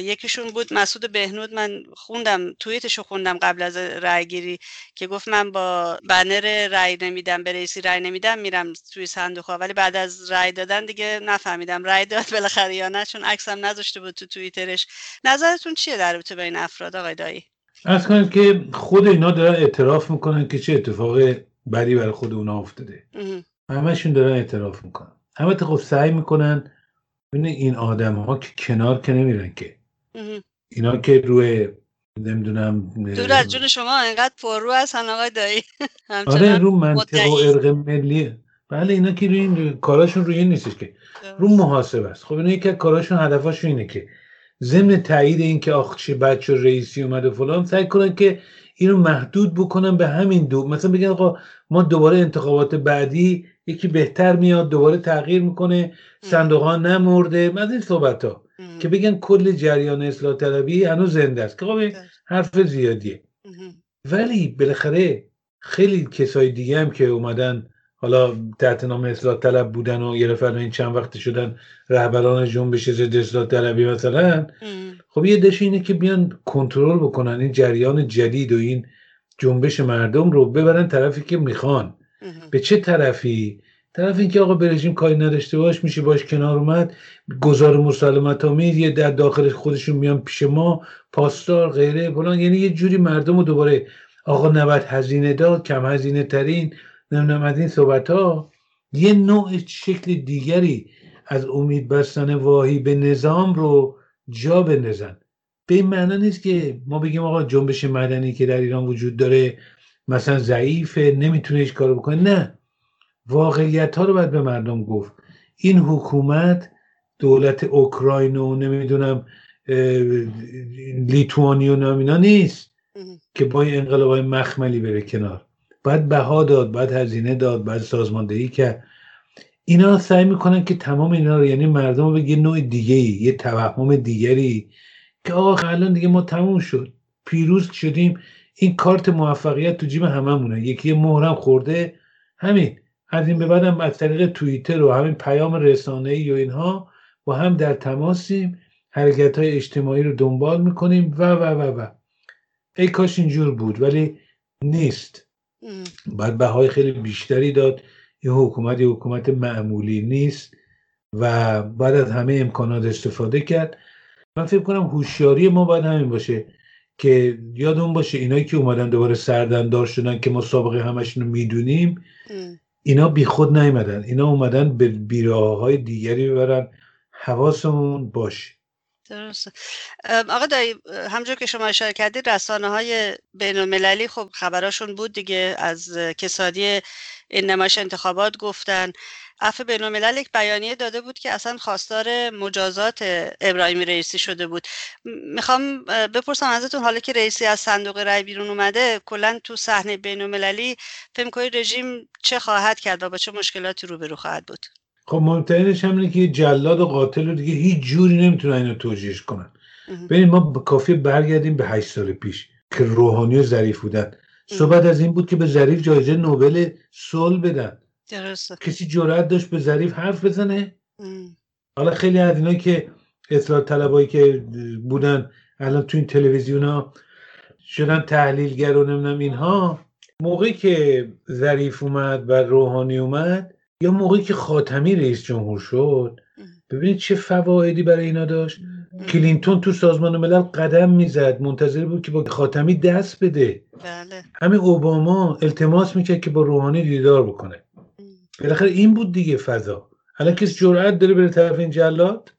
یکیشون بود مسعود بهنود. من خوندم توییتشو خوندم قبل از رأی گیری که گفت من با بنر رأی نمیدم به رئیسی رأی نمیدم میرم توی صندوق ها ولی بعد از رأی دادن دیگه نفهمیدم رأی داد بالاخره یا نه چون عکسم نذاشته بود تو توییترش. نظرتون چیه در رابطه با این افراد آقای دایی؟ از کنید که خود اینا دارن اعتراف می‌کنن که چه اتفاق بدی برای خود اونا افتاده. همشون دارن اعتراف می‌کنن. همه خب سعی می‌کنن ببین این آدم ها که کنار که نمیرن که. اینا که روی نمی‌دونم دور از جون شما انقدر پررو هستن آقای دایی. [laughs] آره رو منطقه و ارق ملیه بله اینا که روی این کاراشون روی این نیستش که. رو محاسبه است. خب اینا یکی کاراشون هدفاشون اینه که ضمن تایید این که آخ بچه رئیسی اومده فلان سعی کنن که اینو محدود بکنن به همین دو. مثلا بگن آقا ما دوباره انتخابات بعدی یکی بهتر میاد دوباره تغییر می‌کنه صندوق ها نمرده. از این صحبت ها که بگن کل جریان اصلاح طلبی هنوز زنده است. که خب حرف زیادیه. ولی بالاخره خیلی کسای دیگه هم که اومدن حالا تحت نام اصلاح طلب بودن و یه این چند وقت شدن رهبران جنبش ضد اصلاح طلبی مثلا. خب یه دش اینه که بیان کنترل بکنن این جریان جدید و این جنبش مردم رو ببرن طرفی که می‌خوان. به چه طرفی؟ طرف اینکه آقا به رژیم کاری نداشته باش میشه باش کنار اومد گزار مسالمت آمیز یه در داخل خودشون میان پیش ما پاسدار غیره فلان. یعنی یه جوری مردم رو دوباره آقا نباید هزینه داد کم هزینه ترین نمی‌دونم از این صحبت ها یه نوع شکل دیگری از امید بستن واهی به نظام رو جا بندازن. به این معنا نیست که ما بگیم آقا جنبش مدنی که در ایران وجود داره مثلا ضعیفه نمی‌تونه هیچ کارو بکنه. نه. واقعیت ها رو باید به مردم گفت. این حکومت دولت اوکراین و نمی‌دونم لیتوانی و نامینا نیست که با این انقلاب های مخملی بره کنار. باید بها داد باید هزینه داد باید سازماندهی کرد. اینا سعی می‌کنن که تمام اینا رو یعنی مردم به یه نوع دیگه ای یه توهم دیگری که آقا الان دیگه ما تموم شد. پیروز شدیم. این کارت موفقیت تو جیب هممونه. یکی مهرم خورده همین. از این به بعدم از طریق توییتر و همین پیام رسانه ای و اینها با هم در تماسیم. حرکت های اجتماعی رو دنبال می‌کنیم و و و و. ای کاش اینجور بود ولی نیست. باید بهای خیلی بیشتری داد. یه حکومت یه حکومت معمولی نیست و بعد از همه امکانات استفاده کرد. من فکر کنم هوشیاری ما باید همین باشه. که یادمون باشه اینایی که اومدن دوباره سردندار شدن که ما سابقه همشون رو می‌دونیم اینا بی خود نیومدن. اینا اومدن به بیراه های دیگری ببرن. حواسمون باشه. درسته. آقا دایی همجور که شما اشاره کردید رسانه های بین المللی خب خبراشون بود دیگه از کسادی این نمایش انتخابات گفتن. عفو بین الملل یک بیانیه داده بود که اصلا خواستار مجازات ابراهیم رئیسی شده بود. می‌خوام بپرسم ازتون حالا که رئیسی از صندوق رای بیرون اومده کلا تو صحنه بین المللی فکر رژیم چه خواهد کرد و با چه مشکلاتی روبرو خواهد بود؟ خب مهمترینش هم اینه که جلاد و قاتل رو دیگه هیچ جوری نمی‌تونن اینو توجیهش کنن. ببین ما کافی برگردیم به هشت سال پیش که روحانی و ظریف بودن. صحبت از این بود که به ظریف جایزه نوبل صلح بدن. درسته. کسی جرأت داشت به ظریف حرف بزنه؟ حالا خیلی از اینا که اصلاح طلبایی که بودن الان تو این تلویزیون ها شدن تحلیلگر و نمی‌دونم اینها موقعی که ظریف اومد و روحانی اومد یا موقعی که خاتمی رئیس جمهور شد؟ ببینید چه فوایدی برای اینا داشت. کلینتون تو سازمان ملل قدم می‌زد منتظر بود که با خاتمی دست بده. بله. همین اوباما التماس می‌کرد که با روحانی دیدار بکنه. بالاخره این بود دیگه فضا. الان کسی جرأت داره بره طرف این جلاد؟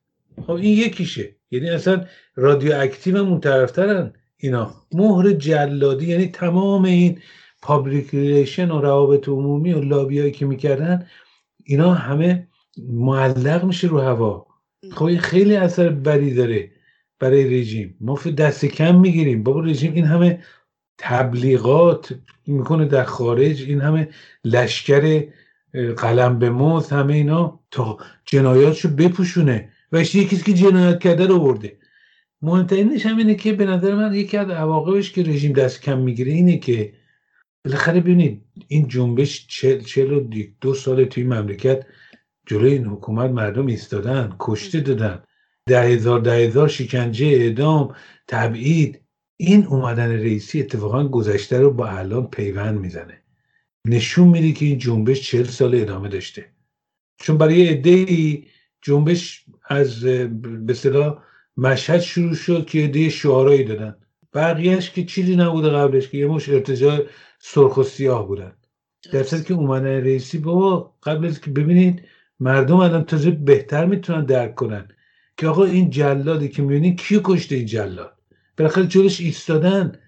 خب این یکیشه. یعنی اصلا رادیو اکتیو هم اون طرفترن اینا. مهر جلادی یعنی تمام این public و روابط عمومی و لابیایی که می‌کردن اینا همه معلق میشه رو هوا. خب خیلی اثر بدی داره برای رژیم. ما دست کم می‌گیریم. بابا رژیم این همه تبلیغات می‌کنه در خارج. این همه لشکر قلم به موز همه اینا. تا جنایاتشو بپوشونه. و یکی که جنایت کرده رو برده. مهمترینش هم اینه که به نظر من یکی از عواقبش که رژیم دست کم می‌گیره اینه که بالاخره ببینید این جنبش چل, چل و دو سال توی مملکت جلوی این حکومت مردم ایستادن کشته دادن. ده هزار ده هزار شکنجه اعدام تبعید. این اومدن رئیسی اتفاقا گذشته رو با الان پیوند می‌زنه. نشون میده که این جنبش چهل سال ادامه داشته. چون برای عده جنبش از به صلاح مشهد شروع شد که عده شعارایی دادن. بقیهش که چیزی نبوده قبلش که یه مش ارتجاع سرخ و سیاه بودن. در که اومدن رئیسی بابا قبل از که ببینید مردم الان تازه بهتر می‌تونن درک کنن که آقا این جلادی که می‌بینید کیو کشته این جلاد بالاخره جلوش ایستادن.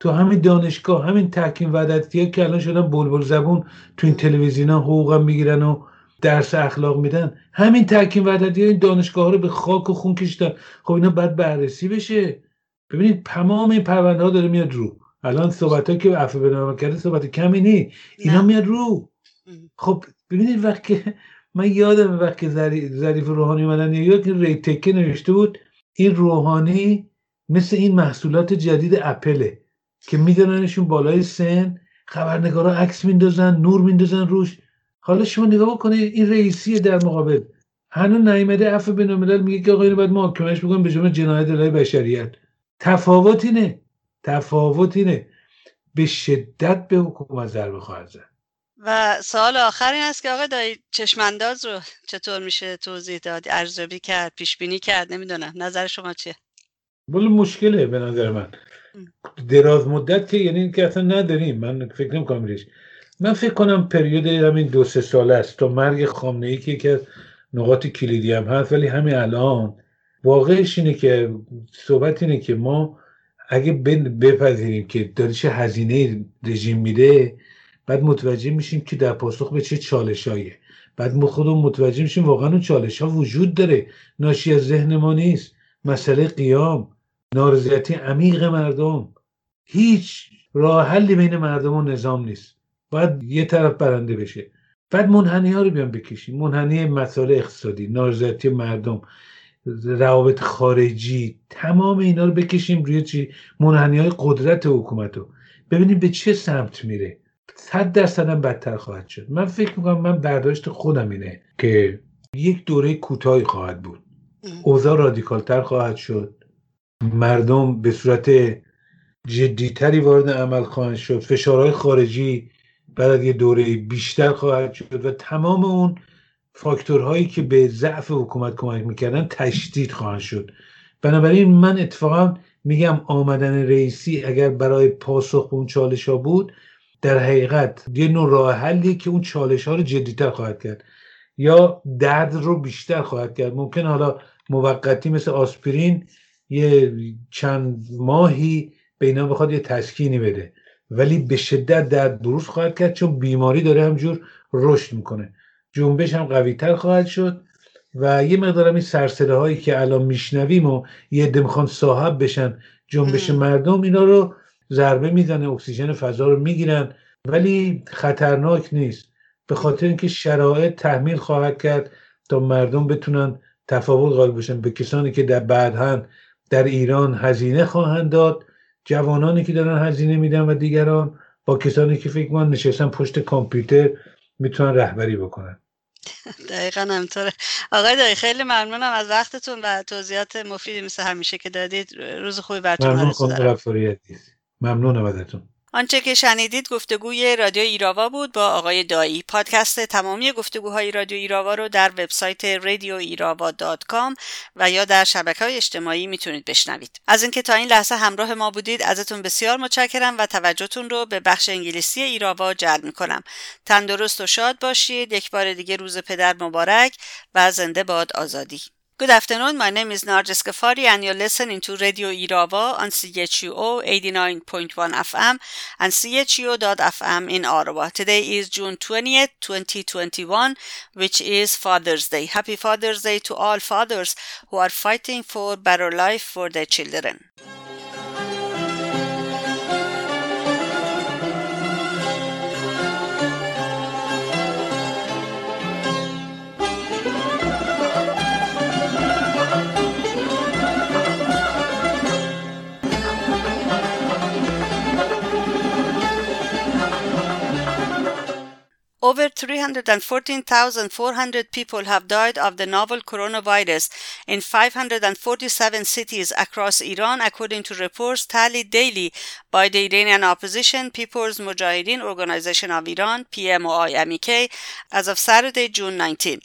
تو همین دانشگاه همین تحکیم وعدتی که الان شدن بلبل زبون تو این تلویزیون ها حقوقم می‌گیرن و درس اخلاق میدن. همین تحکیم وعدتی این دانشگاه ها رو به خاک و خون کشتن. خب اینا باید بررسی بشه. ببینید تمام این پرونده ها داره میاد رو. الان صحبت ها که عفو بنامه کرده صحبت کمی نی. اینا میاد رو. خب ببینید وقتی [laughs] من یادم وقتی ظریف روحانی اومدن یاد که ری تکه نوشته بود. این روحانی مثل این محصولات جدید اپله. که میدوننشون بالای سن خبرنگارا عکس میندازن نور میندازن روش. حالا شما نگاه بکنید این رئیسی در مقابل. هنوز نیامده عفو بین میگه که آقا اینو باید محاکمش بکنم به جرم جنایت علیه بشریت. تفاوت اینه. تفاوت اینه. به شدت به حکومت ضربه خواهد زد. و سوال آخر این است که آقا دایی چشمانداز رو چطور میشه توضیح داد؟ ارزیابی کرد پیش بینی کرد؟ نمی‌دونم. نظر شما چیه؟ بله مشکله به نظر من. دراز مدت که یعنی که اصلا نداریم. من فکر نمی‌کنم ریش. من فکر کنم پریود همین دو سه ساله است تا مرگ خامنه ای که یکی از نقاط کلیدی هم هست. ولی همین الان واقعش اینه که صحبت اینه که ما اگه بپذیریم که داریش هزینه رژیم میده بعد متوجه میشیم که در پاسخ به چه چالشاییه بعد ما خودمون متوجه میشیم واقعا اون چالش ها وجود داره. ناشی از ذهن ما نیست. مسئله قیام. نارضایتی عمیق مردم. هیچ راه حلی بین مردم و نظام نیست. باید یه طرف برنده بشه. بعد منحنی ها رو بیان بکشیم. منحنی مسائل اقتصادی نارضایتی مردم روابط خارجی تمام اینا رو بکشیم روی چی؟ منحنی های قدرت حکومت رو. ببینیم به چه سمت میره. صد درصد هم بدتر خواهد شد. من فکر می‌کنم من برداشت خودم اینه که یک دوره کوتاهی خواهد بود. اوضاع رادیکالتر خواهد شد. مردم به صورت جدیتری وارد عمل خواهند شد. فشارهای خارجی بعد از یه دوره بیشتر خواهد شد و تمام اون فاکتورهایی که به ضعف حکومت کمک می‌کردن تشدید خواهند شد. بنابراین من اتفاقا میگم آمدن رئیسی اگر برای پاسخ به اون چالش ها بود در حقیقت یه نوع راه حلی که اون چالش ها رو جدیتر خواهد کرد یا درد رو بیشتر خواهد کرد. ممکن حالا موقتی مثل آسپرین یه چند ماهی به اینا بخواد یه تسکینی بده. ولی به شدت درد بروز خواهد کرد چون بیماری داره همجور رشد می‌کنه. جنبش هم قوی تر خواهد شد و یه مقدار این سرسله هایی که الان میشنویم و یه عده می‌خوان صاحب بشن جنبش مردم اینا رو ضربه می‌زنه اکسیژن فضا رو می‌گیرن. ولی خطرناک نیست. به خاطر اینکه شرایط تحمیل خواهد کرد تا مردم بتونن تفاوت قائل بشن به کسانی که در بعدها در ایران هزینه خواهند داد. جوانانی که دارن هزینه میدن و دیگران با کسانی که فکر من نشستن پشت کامپیوتر می‌تونن رهبری بکنن. [laughs] دقیقا همطوره آقای دایی خیلی ممنونم از وقتتون و توضیحات مفیدی مثل همیشه که دادید. روز خوبی براتون ممنون ممنونم ازتون. آنچه که شنیدید گفتگوی رادیو ایراوا بود با آقای دایی. پادکست تمامی گفتگوهای رادیو ایراوا رو در وبسایت رادیو ایراوا و یا در شبکه های اجتماعی می‌تونید بشنوید. از اینکه تا این لحظه همراه ما بودید ازتون بسیار متشکرم و توجهتون رو به بخش انگلیسی ایراوا جلب می‌کنم. تندرست و شاد باشید. یک بار دیگه روز پدر مبارک و زنده باد آزادی. Good afternoon. My name is Narges Gafari, and you're listening to Radio Irava on CHUO 89.1 FM and CHUO.FM in Ottawa. Today is June 20th, 2021, which is Father's Day. Happy Father's Day to all fathers who are fighting for better life for their children. Over 314,400 people have died of the novel coronavirus in 547 cities across Iran, according to reports tallied daily by the Iranian opposition People's Mujahideen Organization of Iran, PMOI-MEK, as of Saturday, June 19.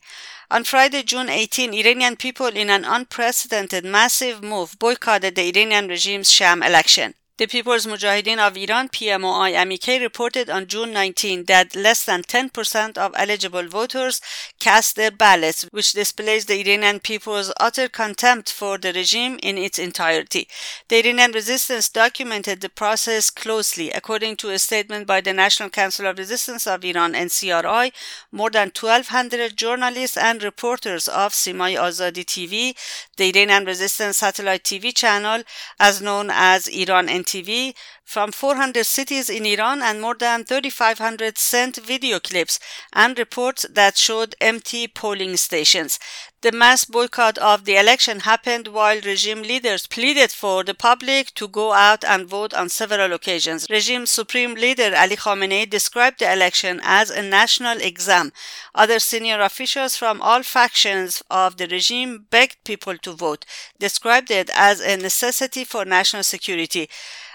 On Friday, June 18, Iranian people in an unprecedented massive move boycotted the Iranian regime's sham election. The People's Mujahideen of Iran PMOI MEK reported on June 19 that less than 10% of eligible voters cast their ballots, which displays the Iranian people's utter contempt for the regime in its entirety. The Iranian resistance documented the process closely. According to a statement by the National Council of Resistance of Iran NCRI, more than 1200 journalists and reporters of Simai Azadi TV, the Iranian resistance satellite TV channel, as known as Iran NTV, TV from 400 cities in Iran and more than 3,500 sent video clips and reports that showed empty polling stations. The mass boycott of the election happened while regime leaders pleaded for the public to go out and vote on several occasions. Regime Supreme Leader Ali Khamenei described the election as a national exam. Other senior officials from all factions of the regime begged people to vote, described it as a necessity for national security.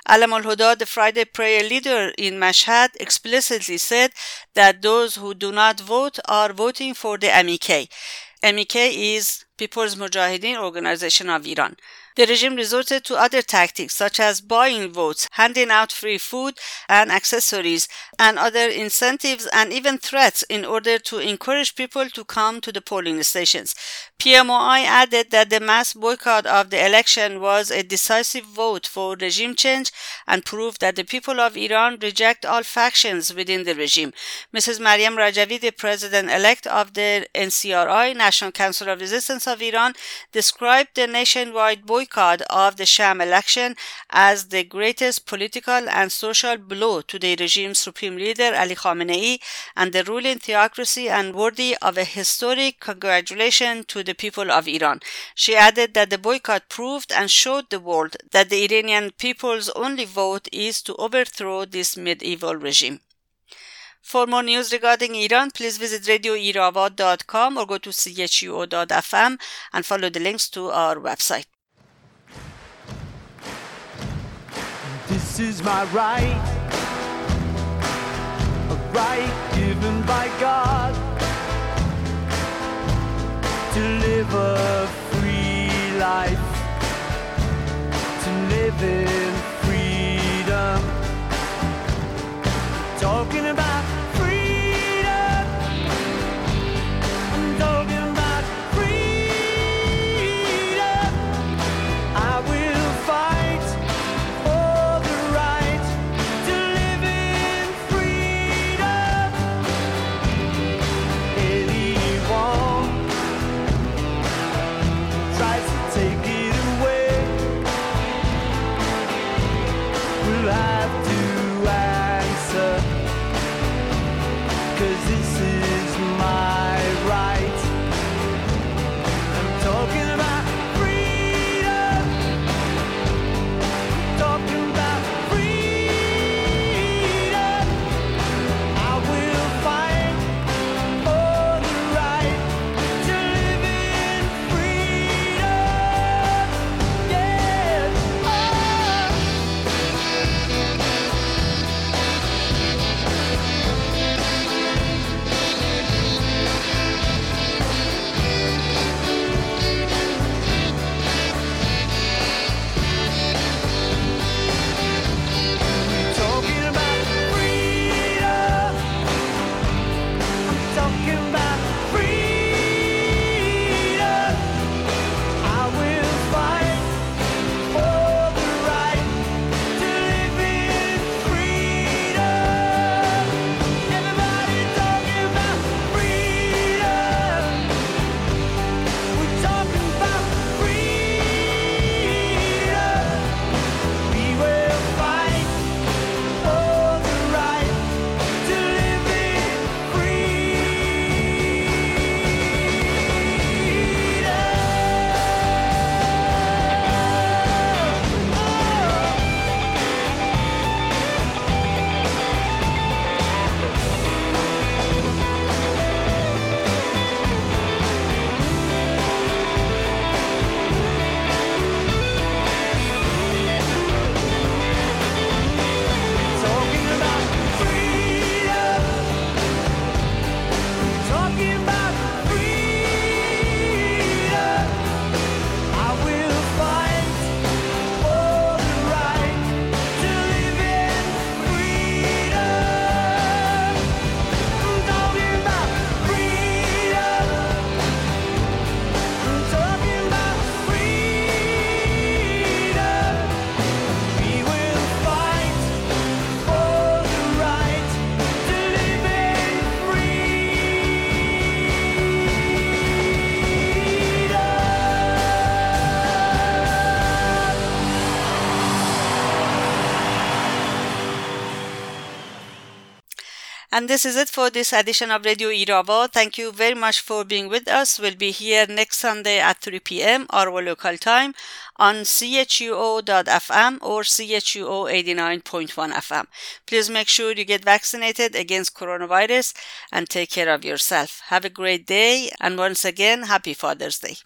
Alam al-Huda, the Friday prayer leader in Mashhad, explicitly said that those who do not vote are voting for the MEK. MEK is People's Mujahideen Organization of Iran. The regime resorted to other tactics such as buying votes, handing out free food and accessories, and other incentives and even threats in order to encourage people to come to the polling stations. PMOI added that the mass boycott of the election was a decisive vote for regime change and proved that the people of Iran reject all factions within the regime. Mrs. Mariam Rajavi, the president elect of the NCRI, National Council of Resistance of Iran, described the nationwide boycott boycott of the sham election as the greatest political and social blow to the regime's supreme leader Ali Khamenei and the ruling theocracy and worthy of a historic congratulation to the people of Iran. She added that the boycott proved and showed the world that the Iranian people's only vote is to overthrow this medieval regime. For more news regarding Iran, please visit radioiravad.com or go to chuo.fm and follow the links to our website. This is my right, a right given by God to live a free life, to live in freedom. Talking about And this is it for this edition of Radio Irava. Thank you very much for being with us. We'll be here next Sunday at 3 p.m. our local time on chuo.fm or chuo 89.1 FM. Please make sure you get vaccinated against coronavirus and take care of yourself. Have a great day and once again, happy Father's Day.